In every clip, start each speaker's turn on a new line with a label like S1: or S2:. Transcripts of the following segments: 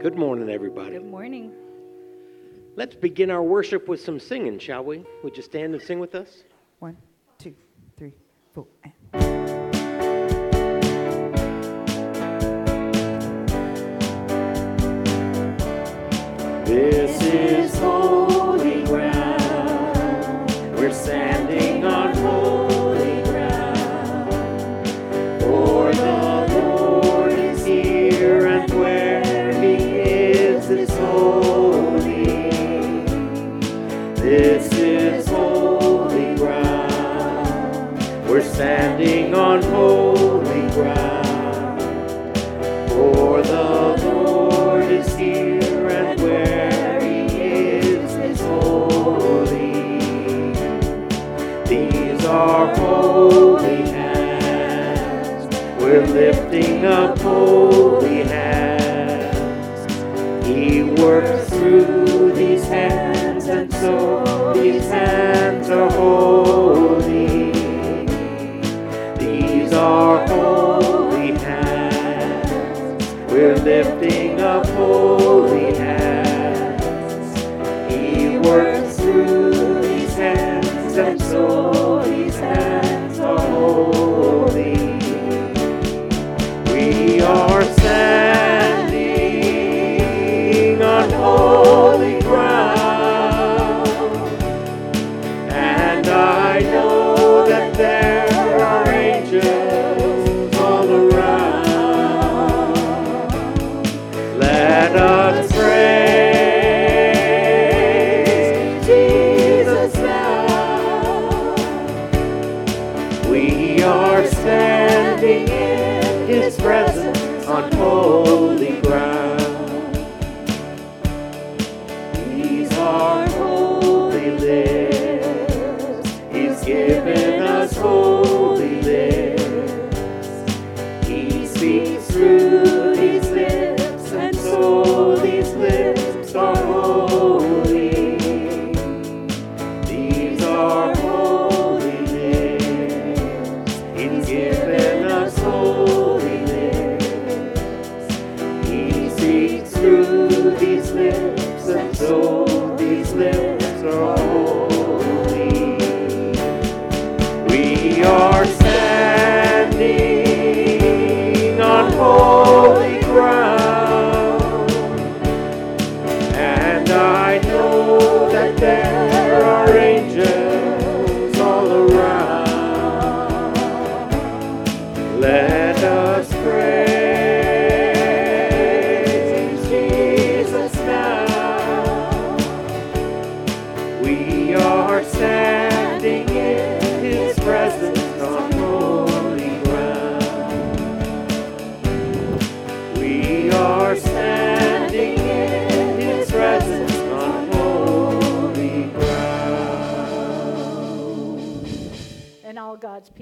S1: Good morning, everybody.
S2: Good morning.
S1: Let's begin our worship with some singing, shall we? Would you stand and sing with us?
S2: One, two, three, four, and.
S3: Holy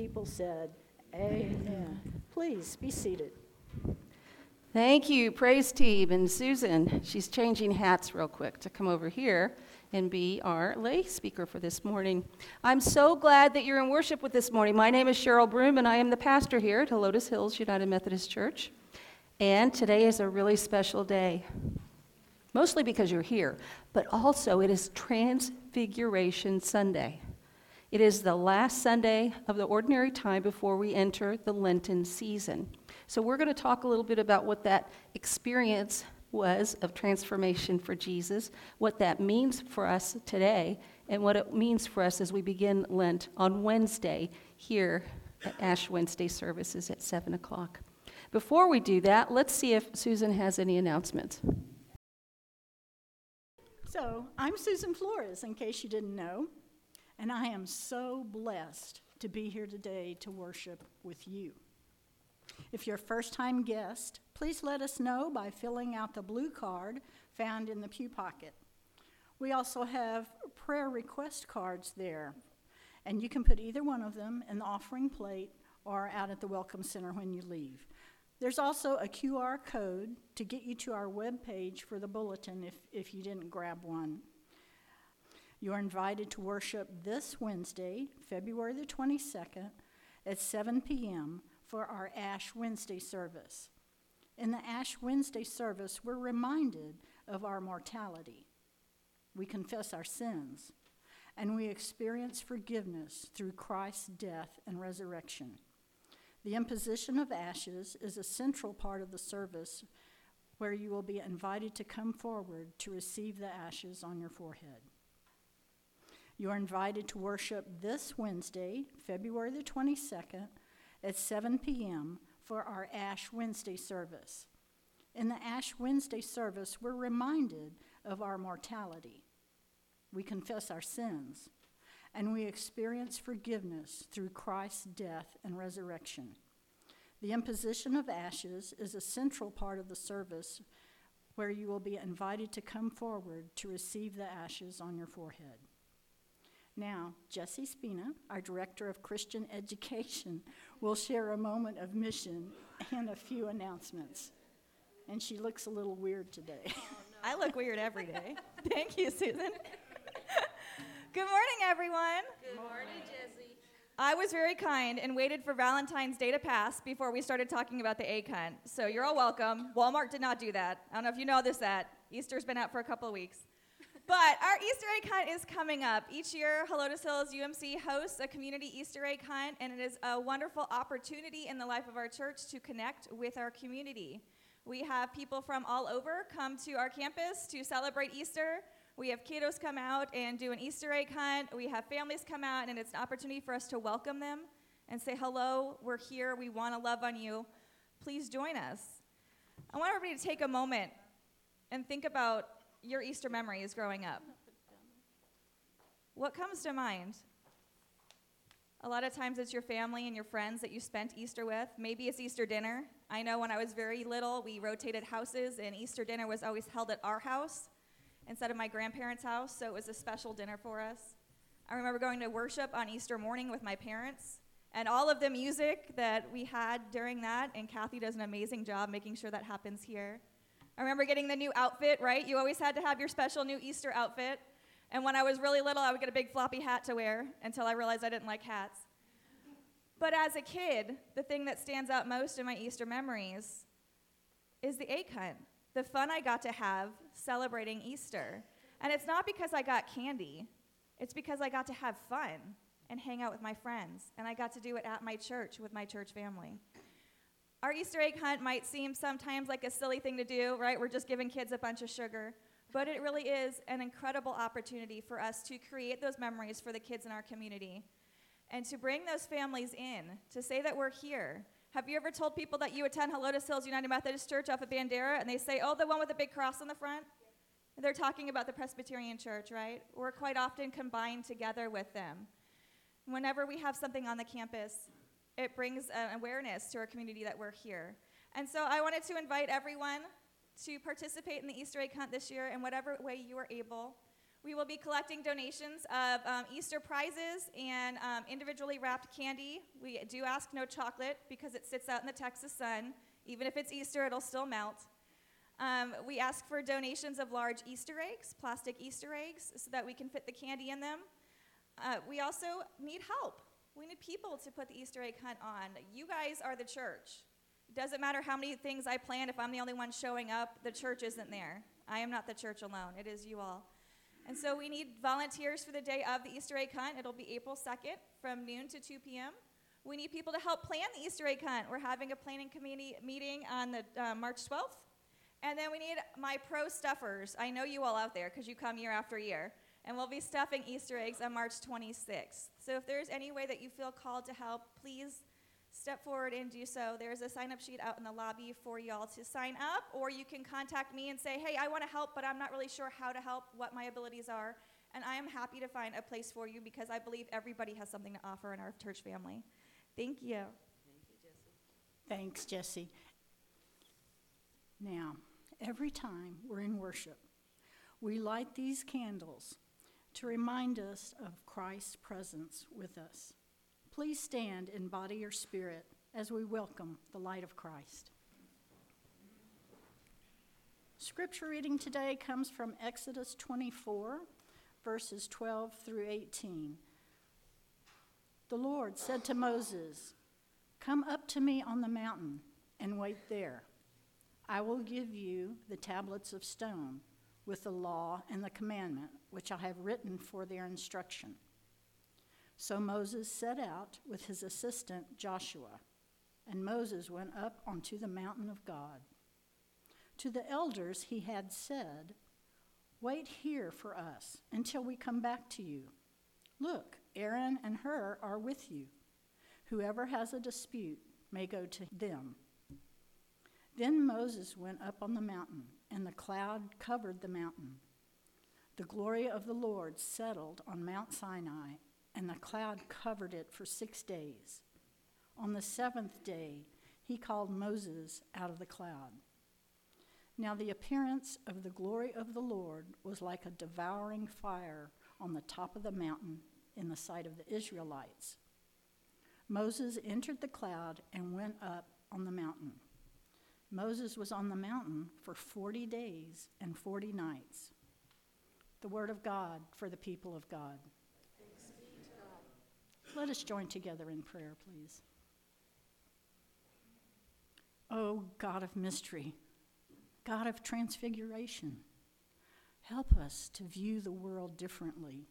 S4: people said, Amen. Please be seated.
S2: Thank you, praise team, and Susan. She's changing hats real quick to come over here and be our lay speaker for this morning. I'm so glad that you're in worship with this morning. My name is Cheryl Broom, and I am the pastor here at Helotes Hills United Methodist Church. And today is a really special day, mostly because you're here, but also it is Transfiguration Sunday. It is the last Sunday of the ordinary time before we enter the Lenten season. So, we're going to talk a little bit about what that experience was of transformation for Jesus, what that means for us today, and what it means for us as we begin Lent on Wednesday here at Ash Wednesday services at 7 o'clock. Before we do that, let's see if Susan has any announcements.
S4: So, I'm Susan Flores, in case you didn't know, and I am so blessed to be here today to worship with you. If you're a first time guest, please let us know by filling out the blue card found in the pew pocket. We also have prayer request cards there, and you can put either one of them in the offering plate or out at the Welcome Center when you leave. There's also a QR code to get you to our webpage for the bulletin if, if you didn't grab one. You are invited to worship this Wednesday, February the 22nd, at 7 p.m. for our Ash Wednesday service. In the Ash Wednesday service, we're reminded of our mortality. We confess our sins, and we experience forgiveness through Christ's death and resurrection. The imposition of ashes is a central part of the service where you will be invited to come forward to receive the ashes on your forehead. You are invited to worship this Wednesday, February the 22nd, at 7 p.m. for our Ash Wednesday service. In the Ash Wednesday service, we're reminded of our mortality. We confess our sins, and we experience forgiveness through Christ's death and resurrection. The imposition of ashes is a central part of the service where you will be invited to come forward to receive the ashes on your forehead. Now, Jessie Spina, our Director of Christian Education, will share a moment of mission and a few announcements. And she looks a little weird today.
S5: I look weird every day. Thank you, Susan. Good morning, everyone.
S2: Good morning, Jesse.
S5: I was very kind and waited for Valentine's Day to pass before we started talking about the egg hunt. So you're all welcome. Walmart did not do that. I don't know if you know this, that Easter's been out for a couple of weeks. But our Easter egg hunt is coming up. Each year, Helotes Hills UMC hosts a community Easter egg hunt, and it is a wonderful opportunity in the life of our church to connect with our community. We have people from all over come to our campus to celebrate Easter. We have kiddos come out and do an Easter egg hunt. We have families come out, and it's an opportunity for us to welcome them and say, Hello, we're here. We want to love on you. Please join us. I want everybody to take a moment and think about your Easter memories growing up? What comes to mind? A lot of times it's your family and your friends that you spent Easter with. Maybe it's Easter dinner. I know when I was very little, we rotated houses, and Easter dinner was always held at our house instead of my grandparents' house, so it was a special dinner for us. I remember going to worship on Easter morning with my parents, and all of the music that we had during that, and Kathy does an amazing job making sure that happens here. I remember getting the new outfit, right? You always had to have your special new Easter outfit. And when I was really little, I would get a big floppy hat to wear until I realized I didn't like hats. But as a kid, the thing that stands out most in my Easter memories is the egg hunt, the fun I got to have celebrating Easter. And it's not because I got candy, it's because I got to have fun and hang out with my friends. And I got to do it at my church with my church family. Our Easter egg hunt might seem sometimes like a silly thing to do, right? We're just giving kids a bunch of sugar. But it really is an incredible opportunity for us to create those memories for the kids in our community and to bring those families in, to say that we're here. Have you ever told people that you attend Helotes Hills United Methodist Church off of Bandera and they say, oh, the one with the big cross on the front? They're talking about the Presbyterian Church, right? We're quite often combined together with them. Whenever we have something on the campus, it brings an awareness to our community that we're here. And so I wanted to invite everyone to participate in the Easter egg hunt this year in whatever way you are able. We will be collecting donations of um, Easter prizes and um, individually wrapped candy. We do ask no chocolate because it sits out in the Texas sun. Even if it's Easter, it'll still melt. Um, we ask for donations of large Easter eggs, plastic Easter eggs, so that we can fit the candy in them. Uh, we also need help. We need people to put the Easter egg hunt on. You guys are the church. It doesn't matter how many things I plan, if I'm the only one showing up, the church isn't there. I am not the church alone, it is you all. And so we need volunteers for the day of the Easter egg hunt. It'll be April 2nd from noon to 2 p.m. We need people to help plan the Easter egg hunt. We're having a planning committee meeting on the uh, March 12th. And then we need my pro stuffers. I know you all out there because you come year after year and we'll be stuffing Easter eggs on March 26th. So if there's any way that you feel called to help, please step forward and do so. There's a sign up sheet out in the lobby for y'all to sign up, or you can contact me and say, hey, I want to help, but I'm not really sure how to help, what my abilities are. And I am happy to find a place for you because I believe everybody has something to offer in our church family. Thank you.
S4: Thanks, Jesse. Now, every time we're in worship, we light these candles to remind us of Christ's presence with us. Please stand in body or spirit as we welcome the light of Christ. Scripture reading today comes from Exodus 24, verses 12 through 18. The Lord said to Moses, Come up to me on the mountain and wait there. I will give you the tablets of stone with the law and the commandment, which I have written for their instruction. So Moses set out with his assistant Joshua, and Moses went up onto the mountain of God. To the elders he had said, Wait here for us until we come back to you. Look, Aaron and Hur are with you. Whoever has a dispute may go to them. Then Moses went up on the mountain, and the cloud covered the mountain. The glory of the Lord settled on Mount Sinai, and the cloud covered it for six days. On the seventh day, he called Moses out of the cloud. Now, the appearance of the glory of the Lord was like a devouring fire on the top of the mountain in the sight of the Israelites. Moses entered the cloud and went up on the mountain. Moses was on the mountain for 40 days and 40 nights. The word of God for the people of God. Let us join together in prayer, please. Oh, God of mystery, God of transfiguration, help us to view the world differently.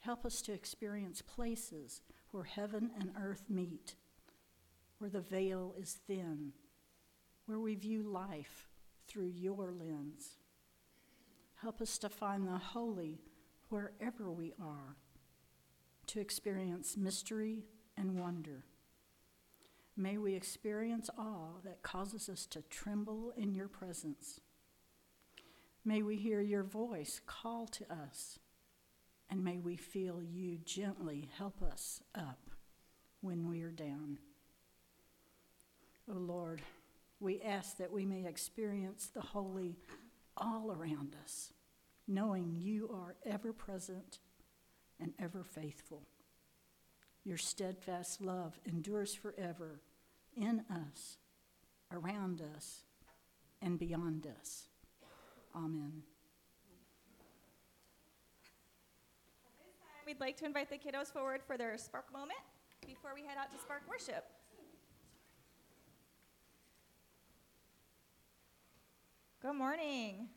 S4: Help us to experience places where heaven and earth meet, where the veil is thin, where we view life through your lens. Help us to find the holy wherever we are, to experience mystery and wonder. May we experience awe that causes us to tremble in your presence. May we hear your voice call to us, and may we feel you gently help us up when we are down. O oh Lord, we ask that we may experience the holy all around us, knowing you are ever present and ever faithful. Your steadfast love endures forever in us, around us, and beyond us. Amen.
S5: We'd like to invite the kiddos forward for their spark moment before we head out to spark worship. Good morning.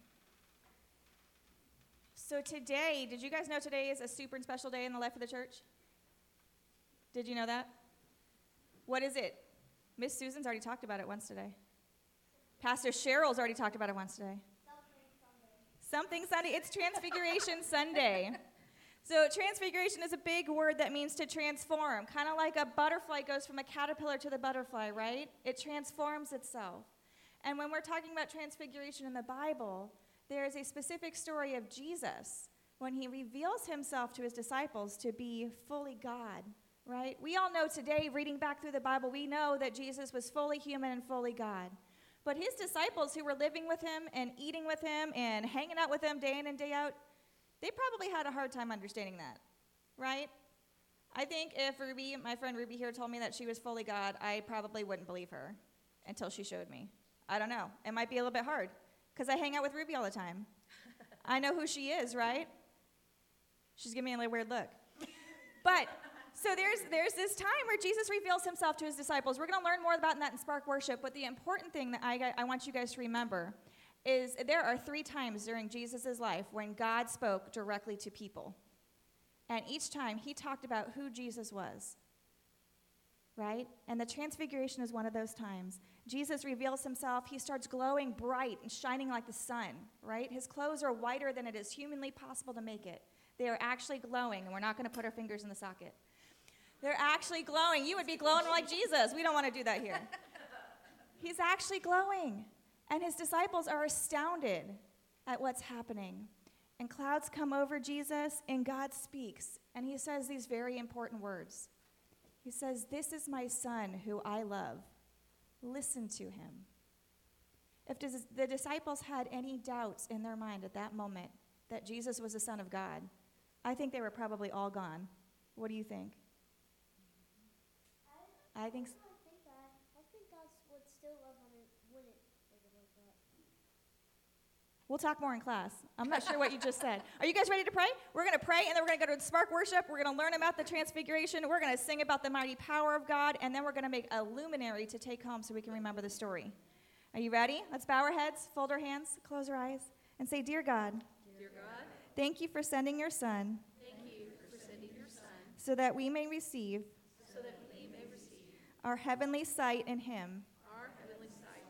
S5: So, today, did you guys know today is a super special day in the life of the church? Did you know that? What is it? Miss Susan's already talked about it once today. Pastor Cheryl's already talked about it once today. Something Sunday. It's Transfiguration Sunday. So, transfiguration is a big word that means to transform, kind of like a butterfly goes from a caterpillar to the butterfly, right? It transforms itself. And when we're talking about transfiguration in the Bible, there is a specific story of Jesus when he reveals himself to his disciples to be fully God, right? We all know today, reading back through the Bible, we know that Jesus was fully human and fully God. But his disciples who were living with him and eating with him and hanging out with him day in and day out, they probably had a hard time understanding that, right? I think if Ruby, my friend Ruby here, told me that she was fully God, I probably wouldn't believe her until she showed me. I don't know. It might be a little bit hard because I hang out with Ruby all the time. I know who she is, right? She's giving me a weird look. But so there's there's this time where Jesus reveals himself to his disciples. We're going to learn more about that in Spark Worship. But the important thing that I, I want you guys to remember is there are three times during Jesus' life when God spoke directly to people. And each time he talked about who Jesus was. Right? And the transfiguration is one of those times. Jesus reveals himself. He starts glowing bright and shining like the sun, right? His clothes are whiter than it is humanly possible to make it. They are actually glowing, and we're not going to put our fingers in the socket. They're actually glowing. You would be glowing like Jesus. We don't want to do that here. He's actually glowing, and his disciples are astounded at what's happening. And clouds come over Jesus, and God speaks, and he says these very important words. He says, This is my son who I love Listen to him. If the disciples had any doubts in their mind at that moment that Jesus was the Son of God, I think they were probably all gone. What do you think? I, think. So. We'll talk more in class. I'm not sure what you just said. Are you guys ready to pray? We're going to pray, and then we're going to go to Spark Worship. We're going to learn about the Transfiguration. We're going to sing about the mighty power of God, and then we're going to make a luminary to take home so we can remember the story. Are you ready? Let's bow our heads, fold our hands, close our eyes, and say, Dear God, Dear God thank you for sending your Son. Thank you for sending your Son. So that we may receive, so that we may receive our heavenly sight in Him. Our heavenly sight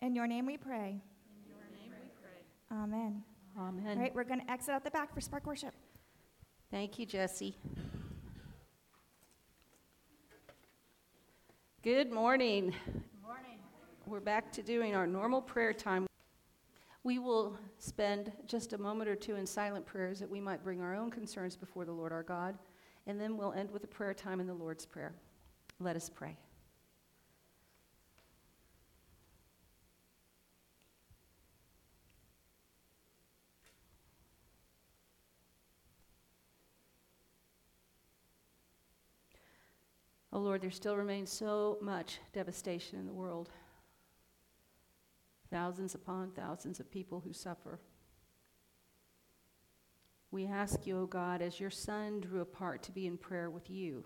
S5: in Him. In your name we pray. In your name we pray. Amen.
S2: Amen.
S5: All right, we're going to exit out the back for Spark Worship.
S2: Thank you, Jesse. Good morning.
S4: Good morning.
S2: We're back to doing our normal prayer time. We will spend just a moment or two in silent prayers that we might bring our own concerns before the Lord our God, and then we'll end with a prayer time in the Lord's Prayer. Let us pray. Oh Lord, there still remains so much devastation in the world. Thousands upon thousands of people who suffer. We ask you, O oh God, as your Son drew apart to be in prayer with you,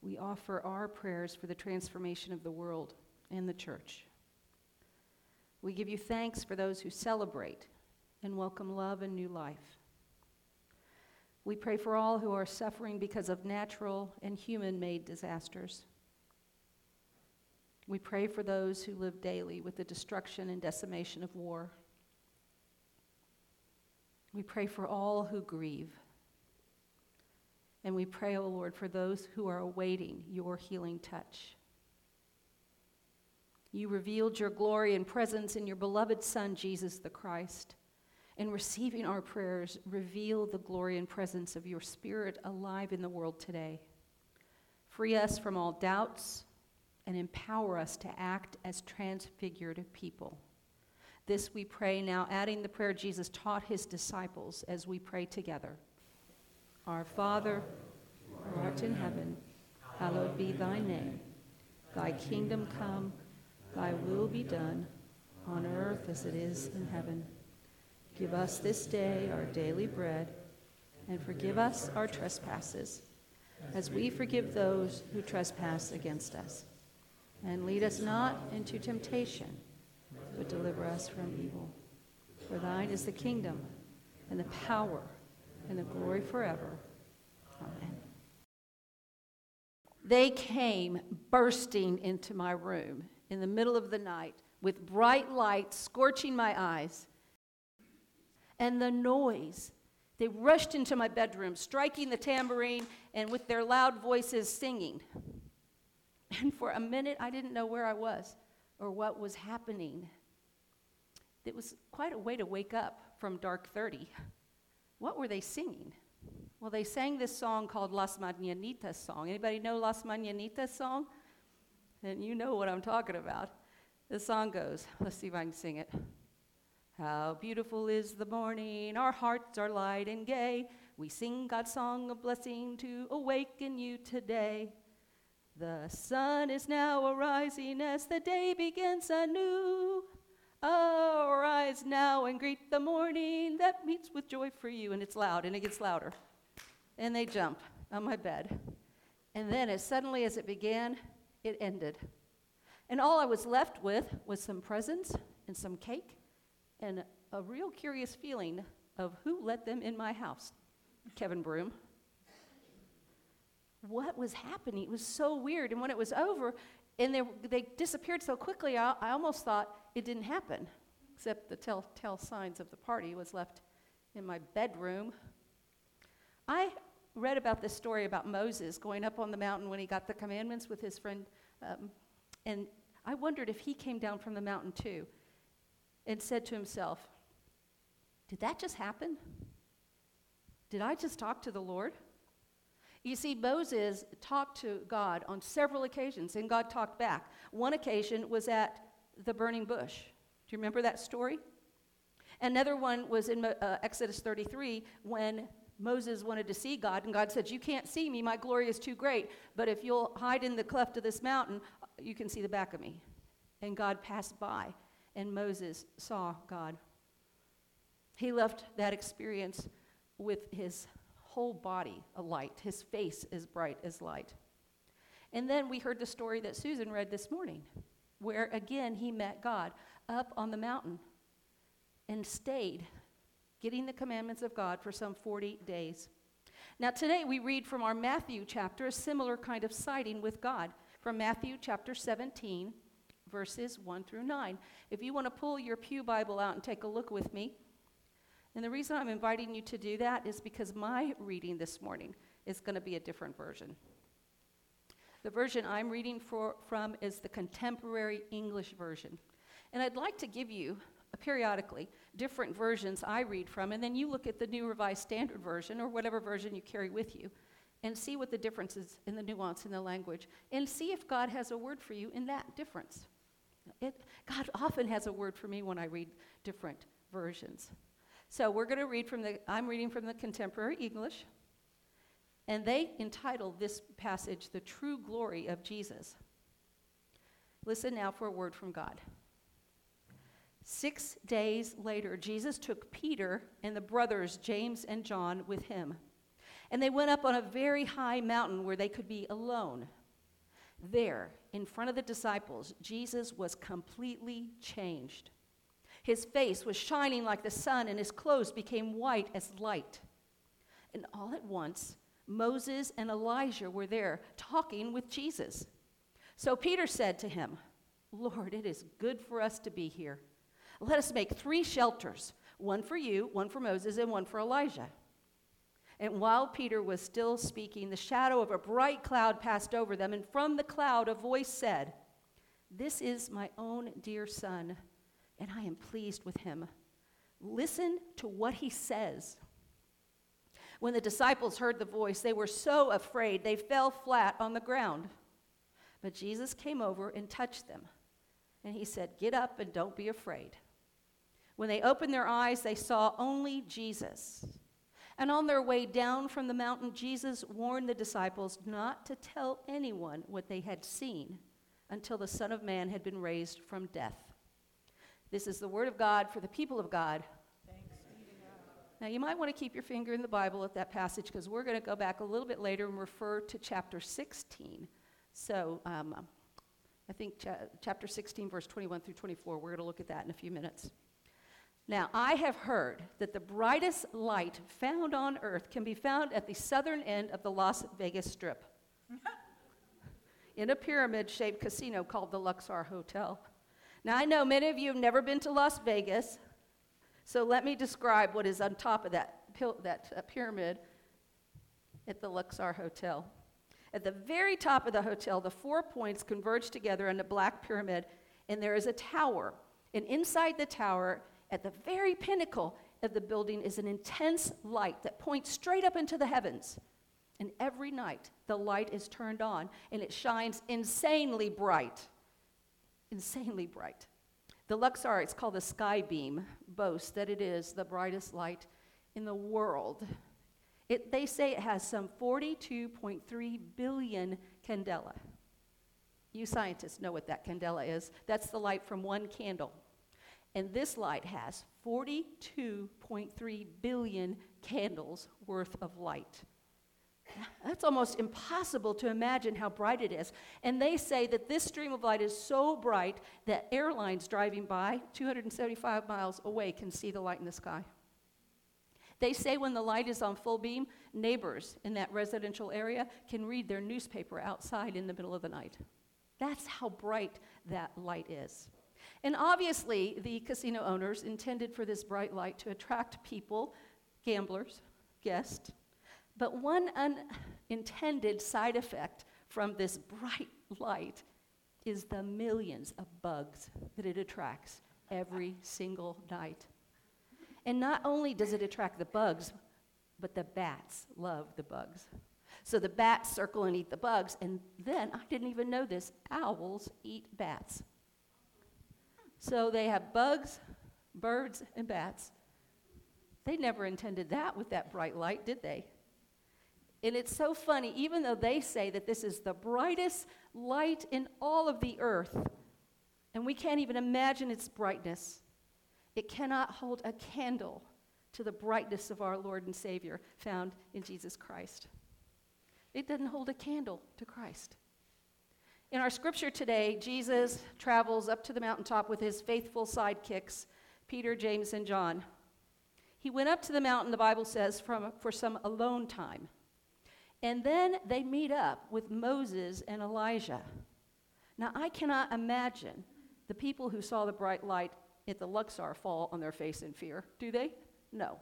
S2: we offer our prayers for the transformation of the world and the church. We give you thanks for those who celebrate and welcome love and new life. We pray for all who are suffering because of natural and human made disasters. We pray for those who live daily with the destruction and decimation of war. We pray for all who grieve. And we pray, O oh Lord, for those who are awaiting your healing touch. You revealed your glory and presence in your beloved Son, Jesus the Christ and receiving our prayers, reveal the glory and presence of your Spirit alive in the world today. Free us from all doubts and empower us to act as transfigured people. This we pray now, adding the prayer Jesus taught his disciples as we pray together. Our Father, who art in heaven, hallowed be thy name. Thy kingdom come, thy will be done, on earth as it is in heaven. Give us this day our daily bread, and forgive us our trespasses, as we forgive those who trespass against us. And lead us not into temptation, but deliver us from evil. For thine is the kingdom, and the power, and the glory forever. Amen. They came bursting into my room in the middle of the night with bright light scorching my eyes and the noise. They rushed into my bedroom, striking the tambourine and with their loud voices singing. And for a minute, I didn't know where I was or what was happening. It was quite a way to wake up from dark 30. What were they singing? Well, they sang this song called Las Mañanitas song. Anybody know Las Mañanitas song? And you know what I'm talking about. The song goes, let's see if I can sing it. How beautiful is the morning, our hearts are light and gay. We sing God's song of blessing to awaken you today. The sun is now arising as the day begins anew. Arise now and greet the morning that meets with joy for you. And it's loud and it gets louder. And they jump on my bed. And then, as suddenly as it began, it ended. And all I was left with was some presents and some cake and a real curious feeling of who let them in my house. Kevin Broom. What was happening? It was so weird. And when it was over, and they, they disappeared so quickly, I, I almost thought it didn't happen, except the telltale signs of the party was left in my bedroom. I read about this story about Moses going up on the mountain when he got the commandments with his friend, um, and I wondered if he came down from the mountain too and said to himself, Did that just happen? Did I just talk to the Lord? You see, Moses talked to God on several occasions, and God talked back. One occasion was at the burning bush. Do you remember that story? Another one was in uh, Exodus 33 when Moses wanted to see God, and God said, You can't see me, my glory is too great, but if you'll hide in the cleft of this mountain, you can see the back of me. And God passed by and Moses saw God. He left that experience with his whole body alight, his face as bright as light. And then we heard the story that Susan read this morning where again he met God up on the mountain and stayed getting the commandments of God for some 40 days. Now, today we read from our Matthew chapter a similar kind of sighting with God from Matthew chapter 17, verses 1 through 9. If you want to pull your Pew Bible out and take a look with me, and the reason I'm inviting you to do that is because my reading this morning is going to be a different version. The version I'm reading for, from is the contemporary English version. And I'd like to give you uh, periodically different versions I read from, and then you look at the New Revised Standard Version or whatever version you carry with you and see what the difference is in the nuance in the language and see if God has a word for you in that difference. It, God often has a word for me when I read different versions. So we're going to read from the, I'm reading from the contemporary English, and they entitled this passage, The True Glory of Jesus. Listen now for a word from God. Six days later, Jesus took Peter and the brothers, James and John, with him. And they went up on a very high mountain where they could be alone. There, in front of the disciples, Jesus was completely changed. His face was shining like the sun, and his clothes became white as light. And all at once, Moses and Elijah were there talking with Jesus. So Peter said to him, Lord, it is good for us to be here. Let us make three shelters one for you, one for Moses, and one for Elijah. And while Peter was still speaking, the shadow of a bright cloud passed over them, and from the cloud a voice said, This is my own dear son, and I am pleased with him. Listen to what he says. When the disciples heard the voice, they were so afraid they fell flat on the ground. But Jesus came over and touched them, and he said, Get up and don't be afraid. When they opened their eyes, they saw only Jesus. And on their way down from the mountain, Jesus warned the disciples not to tell anyone what they had seen until the Son of Man had been raised from death. This is the word of God for the people of God. Now, you might want to keep your finger in the Bible at that passage because we're going to go back a little bit later and refer to chapter 16. So, um, I think cha- chapter 16, verse 21 through 24, we're going to look at that in a few minutes. Now, I have heard that the brightest light found on earth can be found at the southern end of the Las Vegas Strip in a pyramid shaped casino called the Luxor Hotel. Now, I know many of you have never been to Las Vegas, so let me describe what is on top of that, that uh, pyramid at the Luxor Hotel. At the very top of the hotel, the four points converge together in a black pyramid, and there is a tower. And inside the tower at the very pinnacle of the building is an intense light that points straight up into the heavens. And every night, the light is turned on and it shines insanely bright. Insanely bright. The Luxor, it's called the Sky Beam, boasts that it is the brightest light in the world. It, they say it has some 42.3 billion candela. You scientists know what that candela is. That's the light from one candle. And this light has 42.3 billion candles worth of light. That's almost impossible to imagine how bright it is. And they say that this stream of light is so bright that airlines driving by 275 miles away can see the light in the sky. They say when the light is on full beam, neighbors in that residential area can read their newspaper outside in the middle of the night. That's how bright that light is. And obviously, the casino owners intended for this bright light to attract people, gamblers, guests. But one unintended side effect from this bright light is the millions of bugs that it attracts every single night. And not only does it attract the bugs, but the bats love the bugs. So the bats circle and eat the bugs, and then, I didn't even know this, owls eat bats. So they have bugs, birds, and bats. They never intended that with that bright light, did they? And it's so funny, even though they say that this is the brightest light in all of the earth, and we can't even imagine its brightness, it cannot hold a candle to the brightness of our Lord and Savior found in Jesus Christ. It doesn't hold a candle to Christ. In our scripture today, Jesus travels up to the mountaintop with his faithful sidekicks, Peter, James, and John. He went up to the mountain, the Bible says, from, for some alone time. And then they meet up with Moses and Elijah. Now, I cannot imagine the people who saw the bright light at the Luxor fall on their face in fear. Do they? No.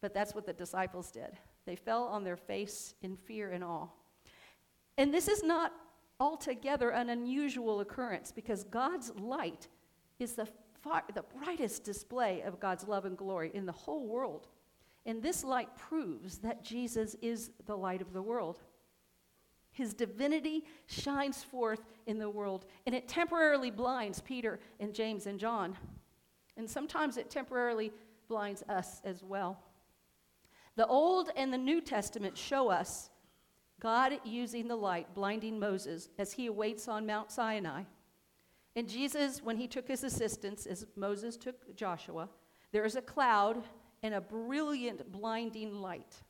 S2: But that's what the disciples did. They fell on their face in fear and awe. And this is not altogether an unusual occurrence because God's light is the, far, the brightest display of God's love and glory in the whole world. And this light proves that Jesus is the light of the world. His divinity shines forth in the world, and it temporarily blinds Peter and James and John. And sometimes it temporarily blinds us as well. The Old and the New Testament show us God using the light, blinding Moses as he awaits on Mount Sinai. And Jesus, when he took his assistants, as Moses took Joshua, there is a cloud and a brilliant, blinding light.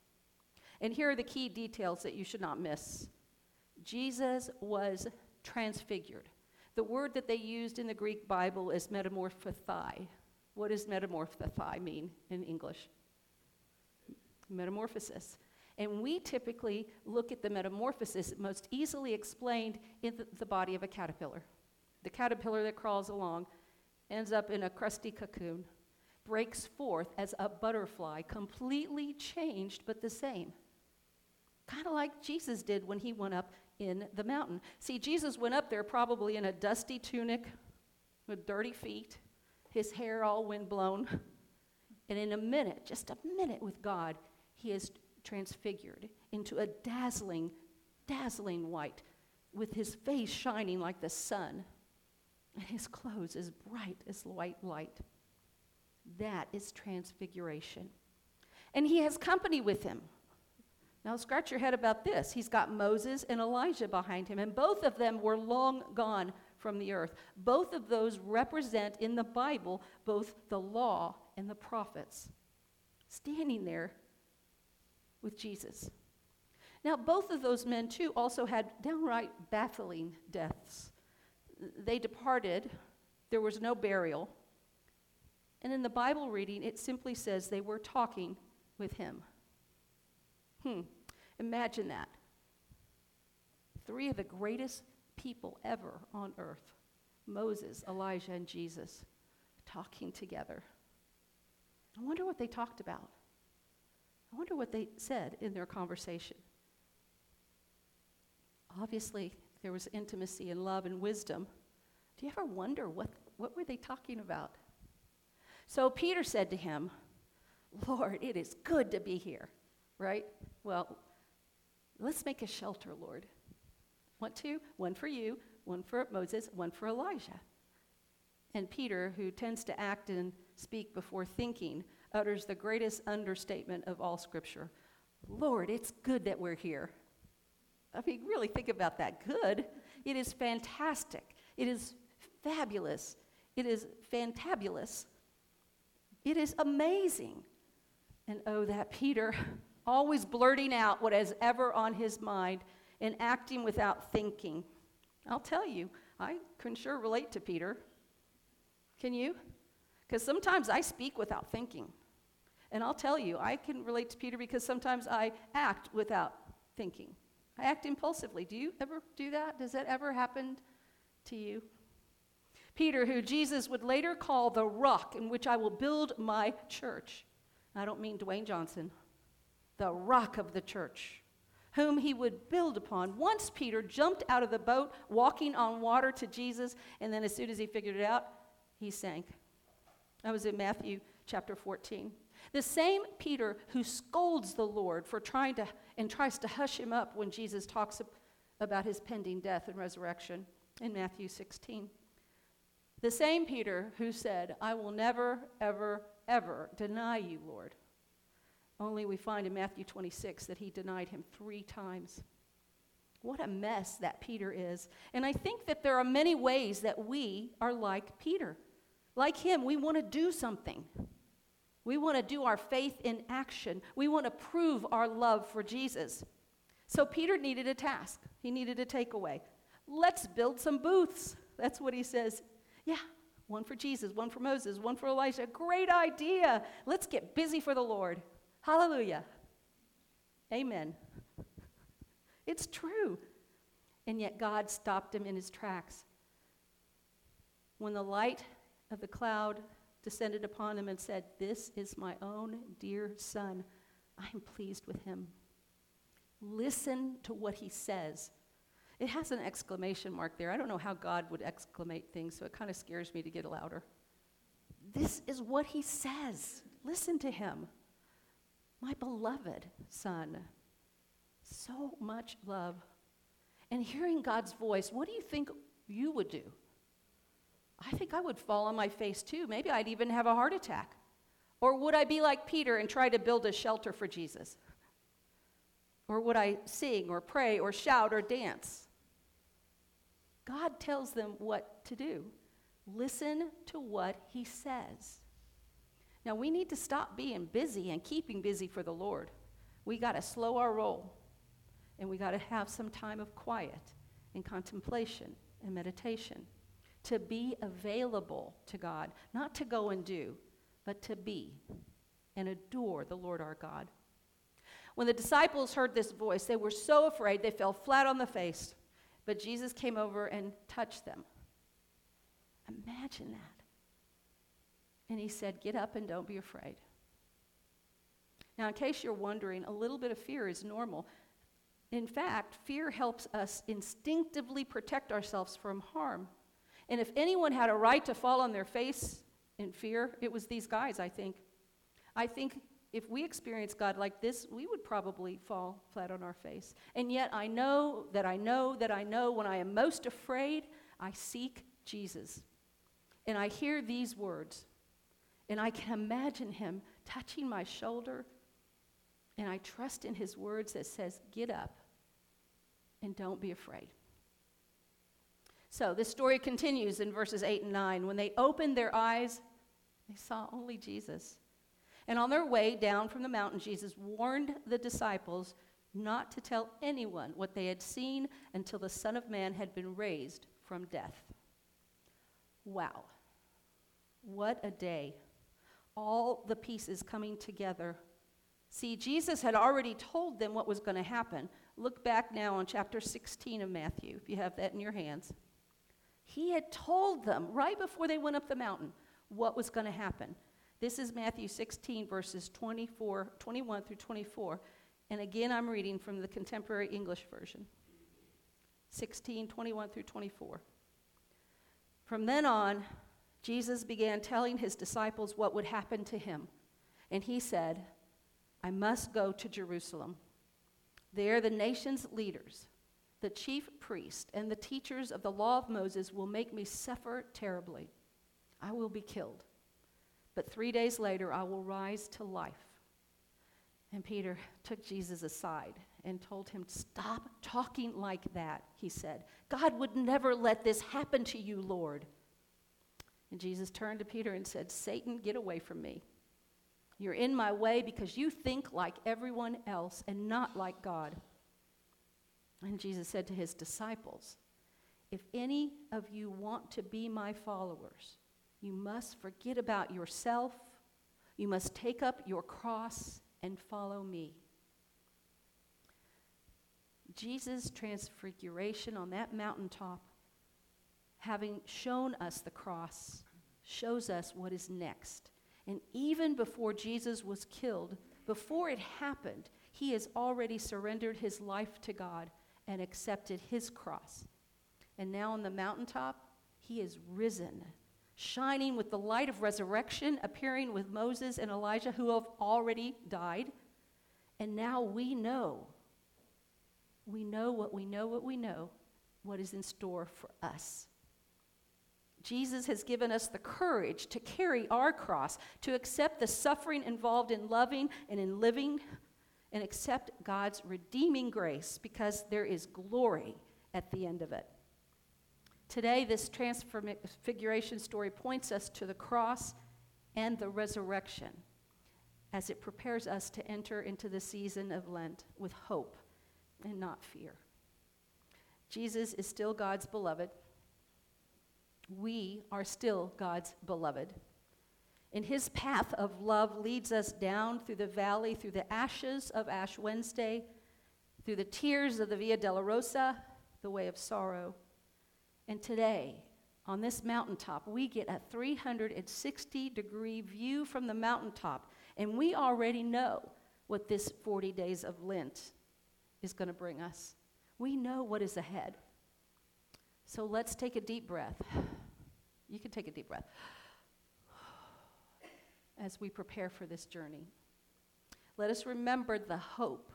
S2: And here are the key details that you should not miss Jesus was transfigured. The word that they used in the Greek Bible is metamorphosai. What does metamorphosai mean in English? Metamorphosis. And we typically look at the metamorphosis most easily explained in the, the body of a caterpillar. The caterpillar that crawls along ends up in a crusty cocoon, breaks forth as a butterfly, completely changed but the same. Kind of like Jesus did when he went up in the mountain. See, Jesus went up there probably in a dusty tunic with dirty feet, his hair all windblown. And in a minute, just a minute with God, he is transfigured into a dazzling, dazzling white, with his face shining like the sun, and his clothes as bright as white light. That is transfiguration. And he has company with him. Now, scratch your head about this. He's got Moses and Elijah behind him, and both of them were long gone from the earth. Both of those represent in the Bible both the law and the prophets. Standing there with Jesus. Now, both of those men, too, also had downright baffling deaths. They departed, there was no burial. And in the Bible reading, it simply says they were talking with him. Hmm, imagine that. Three of the greatest people ever on earth Moses, Elijah, and Jesus talking together. I wonder what they talked about. I wonder what they said in their conversation. Obviously, there was intimacy and love and wisdom. Do you ever wonder what, what were they talking about? So Peter said to him, Lord, it is good to be here, right? Well, let's make a shelter, Lord. Want to? One for you, one for Moses, one for Elijah. And Peter, who tends to act and speak before thinking, utters the greatest understatement of all Scripture Lord, it's good that we're here. I mean, really think about that. Good. It is fantastic. It is fabulous. It is fantabulous. It is amazing. And oh, that Peter, always blurting out what is ever on his mind and acting without thinking. I'll tell you, I can sure relate to Peter. Can you? Because sometimes I speak without thinking. And I'll tell you, I can relate to Peter because sometimes I act without thinking. I act impulsively. Do you ever do that? Does that ever happen to you? Peter, who Jesus would later call the rock in which I will build my church. I don't mean Dwayne Johnson, the rock of the church, whom he would build upon. Once Peter jumped out of the boat, walking on water to Jesus, and then as soon as he figured it out, he sank. That was in Matthew chapter 14. The same Peter who scolds the Lord for trying to and tries to hush him up when Jesus talks about his pending death and resurrection in Matthew 16. The same Peter who said, I will never, ever, ever deny you, Lord. Only we find in Matthew 26 that he denied him three times. What a mess that Peter is. And I think that there are many ways that we are like Peter. Like him, we want to do something. We want to do our faith in action. We want to prove our love for Jesus. So Peter needed a task, he needed a takeaway. let's build some booths. That's what he says. Yeah, one for Jesus, one for Moses, one for Elijah. Great idea. Let's get busy for the Lord. Hallelujah. Amen. It's true. And yet God stopped him in his tracks. When the light of the cloud descended upon him and said, This is my own dear son, I am pleased with him. Listen to what he says. It has an exclamation mark there. I don't know how God would exclamate things, so it kind of scares me to get louder. This is what he says. Listen to him. My beloved son. So much love. And hearing God's voice, what do you think you would do? I think I would fall on my face too. Maybe I'd even have a heart attack. Or would I be like Peter and try to build a shelter for Jesus? Or would I sing or pray or shout or dance? God tells them what to do. Listen to what he says. Now, we need to stop being busy and keeping busy for the Lord. We got to slow our roll, and we got to have some time of quiet and contemplation and meditation to be available to God, not to go and do, but to be and adore the Lord our God. When the disciples heard this voice, they were so afraid they fell flat on the face. But Jesus came over and touched them. Imagine that. And he said, Get up and don't be afraid. Now, in case you're wondering, a little bit of fear is normal. In fact, fear helps us instinctively protect ourselves from harm. And if anyone had a right to fall on their face in fear, it was these guys, I think. I think if we experience God like this, we would probably fall flat on our face. And yet, I know that I know that I know when I am most afraid, I seek Jesus. And I hear these words, and I can imagine him touching my shoulder, and I trust in his words that says, Get up and don't be afraid. So, this story continues in verses 8 and 9. When they opened their eyes, they saw only Jesus. And on their way down from the mountain, Jesus warned the disciples not to tell anyone what they had seen until the Son of Man had been raised from death. Wow. What a day. All the pieces coming together. See, Jesus had already told them what was going to happen. Look back now on chapter 16 of Matthew, if you have that in your hands. He had told them right before they went up the mountain what was going to happen. This is Matthew 16, verses 24, 21 through 24. And again, I'm reading from the Contemporary English Version 16, 21 through 24. From then on, Jesus began telling his disciples what would happen to him. And he said, I must go to Jerusalem. There, the nation's leaders, the chief priest, and the teachers of the law of Moses will make me suffer terribly. I will be killed but three days later, I will rise to life. And Peter took Jesus aside and told him, Stop talking like that, he said. God would never let this happen to you, Lord. And Jesus turned to Peter and said, Satan, get away from me. You're in my way because you think like everyone else and not like God. And Jesus said to his disciples, If any of you want to be my followers, you must forget about yourself. You must take up your cross and follow me. Jesus' transfiguration on that mountaintop, having shown us the cross, shows us what is next. And even before Jesus was killed, before it happened, he has already surrendered his life to God and accepted his cross. And now on the mountaintop, he is risen shining with the light of resurrection, appearing with Moses and Elijah, who have already died. And now we know. We know what we know, what we know, what is in store for us. Jesus has given us the courage to carry our cross, to accept the suffering involved in loving and in living, and accept God's redeeming grace because there is glory at the end of it. Today, this transfiguration story points us to the cross and the resurrection as it prepares us to enter into the season of Lent with hope and not fear. Jesus is still God's beloved. We are still God's beloved. And his path of love leads us down through the valley, through the ashes of Ash Wednesday, through the tears of the Via Dolorosa, the way of sorrow. And today, on this mountaintop, we get a 360 degree view from the mountaintop. And we already know what this 40 days of Lent is going to bring us. We know what is ahead. So let's take a deep breath. You can take a deep breath as we prepare for this journey. Let us remember the hope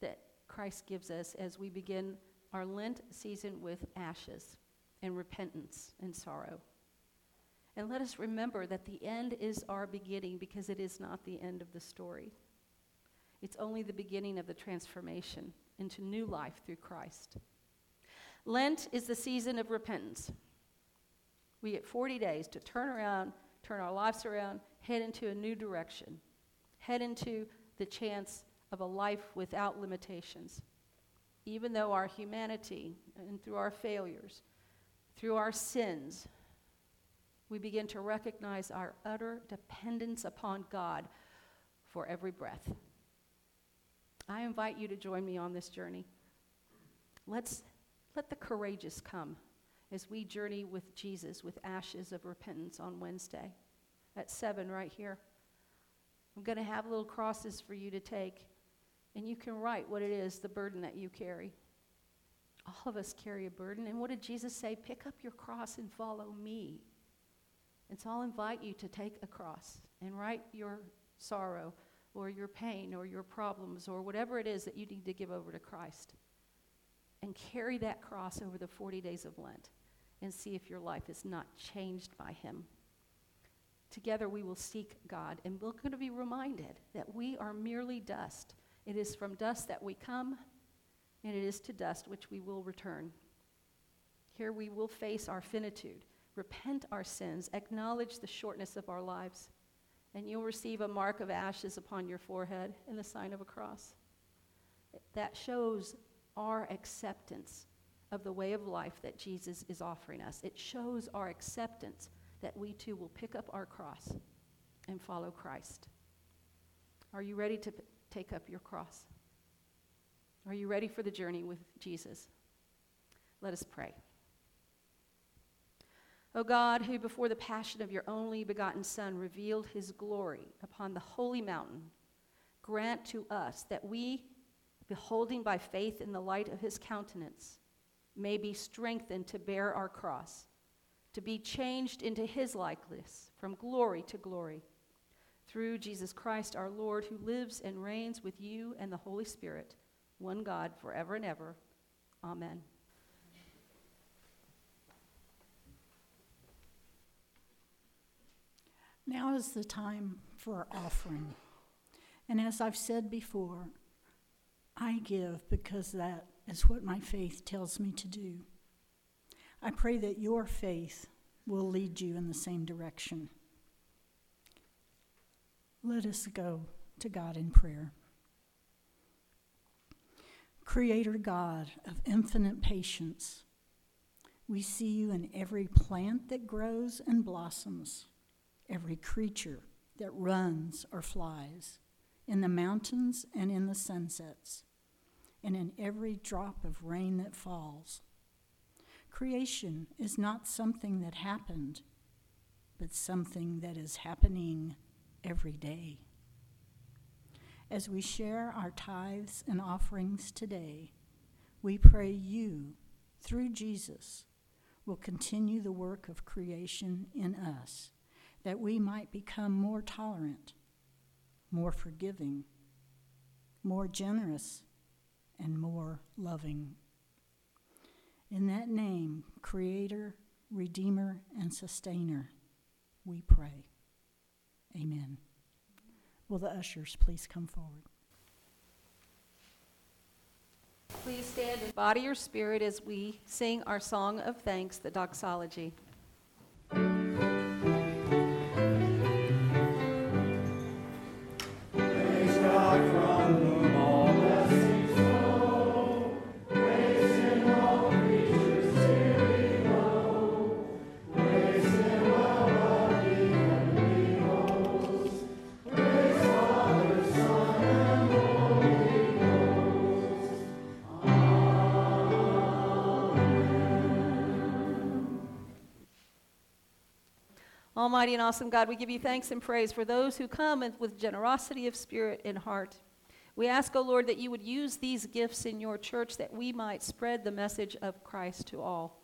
S2: that Christ gives us as we begin our Lent season with ashes and repentance and sorrow. And let us remember that the end is our beginning because it is not the end of the story. It's only the beginning of the transformation into new life through Christ. Lent is the season of repentance. We get 40 days to turn around, turn our lives around, head into a new direction, head into the chance of a life without limitations. Even though our humanity and through our failures, through our sins, we begin to recognize our utter dependence upon God for every breath. I invite you to join me on this journey. Let's let the courageous come as we journey with Jesus with ashes of repentance on Wednesday at 7 right here. I'm going to have little crosses for you to take, and you can write what it is, the burden that you carry. All of us carry a burden. And what did Jesus say? Pick up your cross and follow me. And so I'll invite you to take a cross and write your sorrow or your pain or your problems or whatever it is that you need to give over to Christ. And carry that cross over the 40 days of Lent and see if your life is not changed by Him. Together we will seek God and we're going to be reminded that we are merely dust. It is from dust that we come, and it is to dust which we will return. Here we will face our finitude, repent our sins, acknowledge the shortness of our lives and you'll receive a mark of ashes upon your forehead and the sign of a cross. That shows our acceptance of the way of life that Jesus is offering us. It shows our acceptance that we too will pick up our cross and follow Christ. Are you ready to p- take up your cross? Are you ready for the journey with Jesus? Let us pray. O God, who before the passion of your only begotten Son revealed his glory upon the holy mountain, grant to us that we, beholding by faith in the light of his countenance, may be strengthened to bear our cross, to be changed into his likeness from glory to glory. Through Jesus Christ our Lord, who lives and reigns with you and the Holy Spirit, one God, forever and ever. Amen.
S4: Now is the time for offering. And as I've said before, I give because that is what my faith tells me to do. I pray that your faith will lead you in the same direction. Let us go to God in prayer. Creator God of infinite patience, we see you in every plant that grows and blossoms every creature that runs or flies, in the mountains and in the sunsets, and in every drop of rain that falls. Creation is not something that happened, but something that is happening every day. As we share our tithes and offerings today, we pray you, through Jesus, will continue the work of creation in us that we might become more tolerant, more forgiving, more generous, and more loving. In that name, Creator, Redeemer, and Sustainer, we pray. Amen. Will the ushers please come forward?
S2: Please stand in body or spirit as we sing our song of thanks, the doxology. Almighty and awesome God, we give you thanks and praise for those who come with generosity of spirit and heart. We ask, O oh Lord, that you would use these gifts in your church that we might spread the message of Christ to all.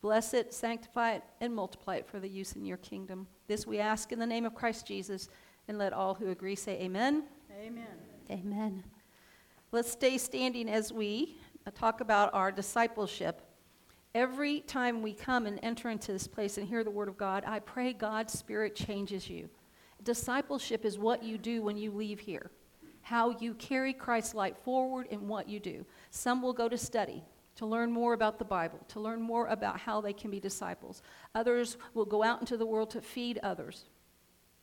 S2: Bless it, sanctify it, and multiply it for the use in your kingdom. This we ask in the name of Christ Jesus, and let all who agree say amen.
S4: Amen.
S2: Amen. Let's stay standing as we talk about our discipleship. Every time we come and enter into this place and hear the Word of God, I pray God's Spirit changes you. Discipleship is what you do when you leave here, how you carry Christ's light forward in what you do. Some will go to study, to learn more about the Bible, to learn more about how they can be disciples. Others will go out into the world to feed others.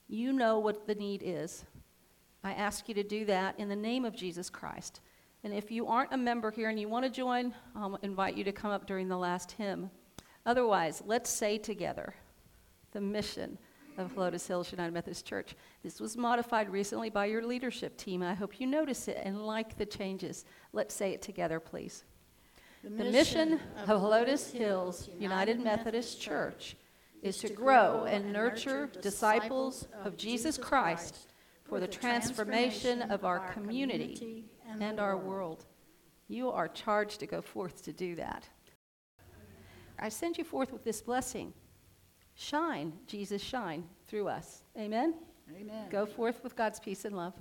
S2: You know what the need is. I ask you to do that in the name of Jesus Christ. And if you aren't a member here and you want to join, um, I'll invite you to come up during the last hymn. Otherwise, let's say together the mission of Helotes Hills United Methodist Church. This was modified recently by your leadership team. I hope you notice it and like the changes. Let's say it together, please. The mission of Helotes Hills United Methodist Church is to grow and nurture disciples of Jesus Christ for the transformation of our community and our world. You are charged to go forth to do that. I send you forth with this blessing. Shine, Jesus, shine through us. Amen?
S4: Amen.
S2: Go forth with God's peace and love.